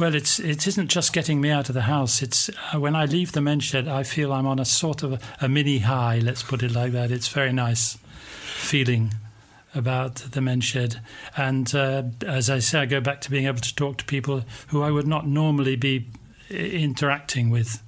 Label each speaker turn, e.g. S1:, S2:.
S1: Well, it's it isn't just getting me out of the house. It's uh, when I leave the men's shed, I feel I'm on a sort of a, a mini high. Let's put it like that. It's very nice feeling about the men's shed, and uh, as I say, I go back to being able to talk to people who I would not normally be interacting with.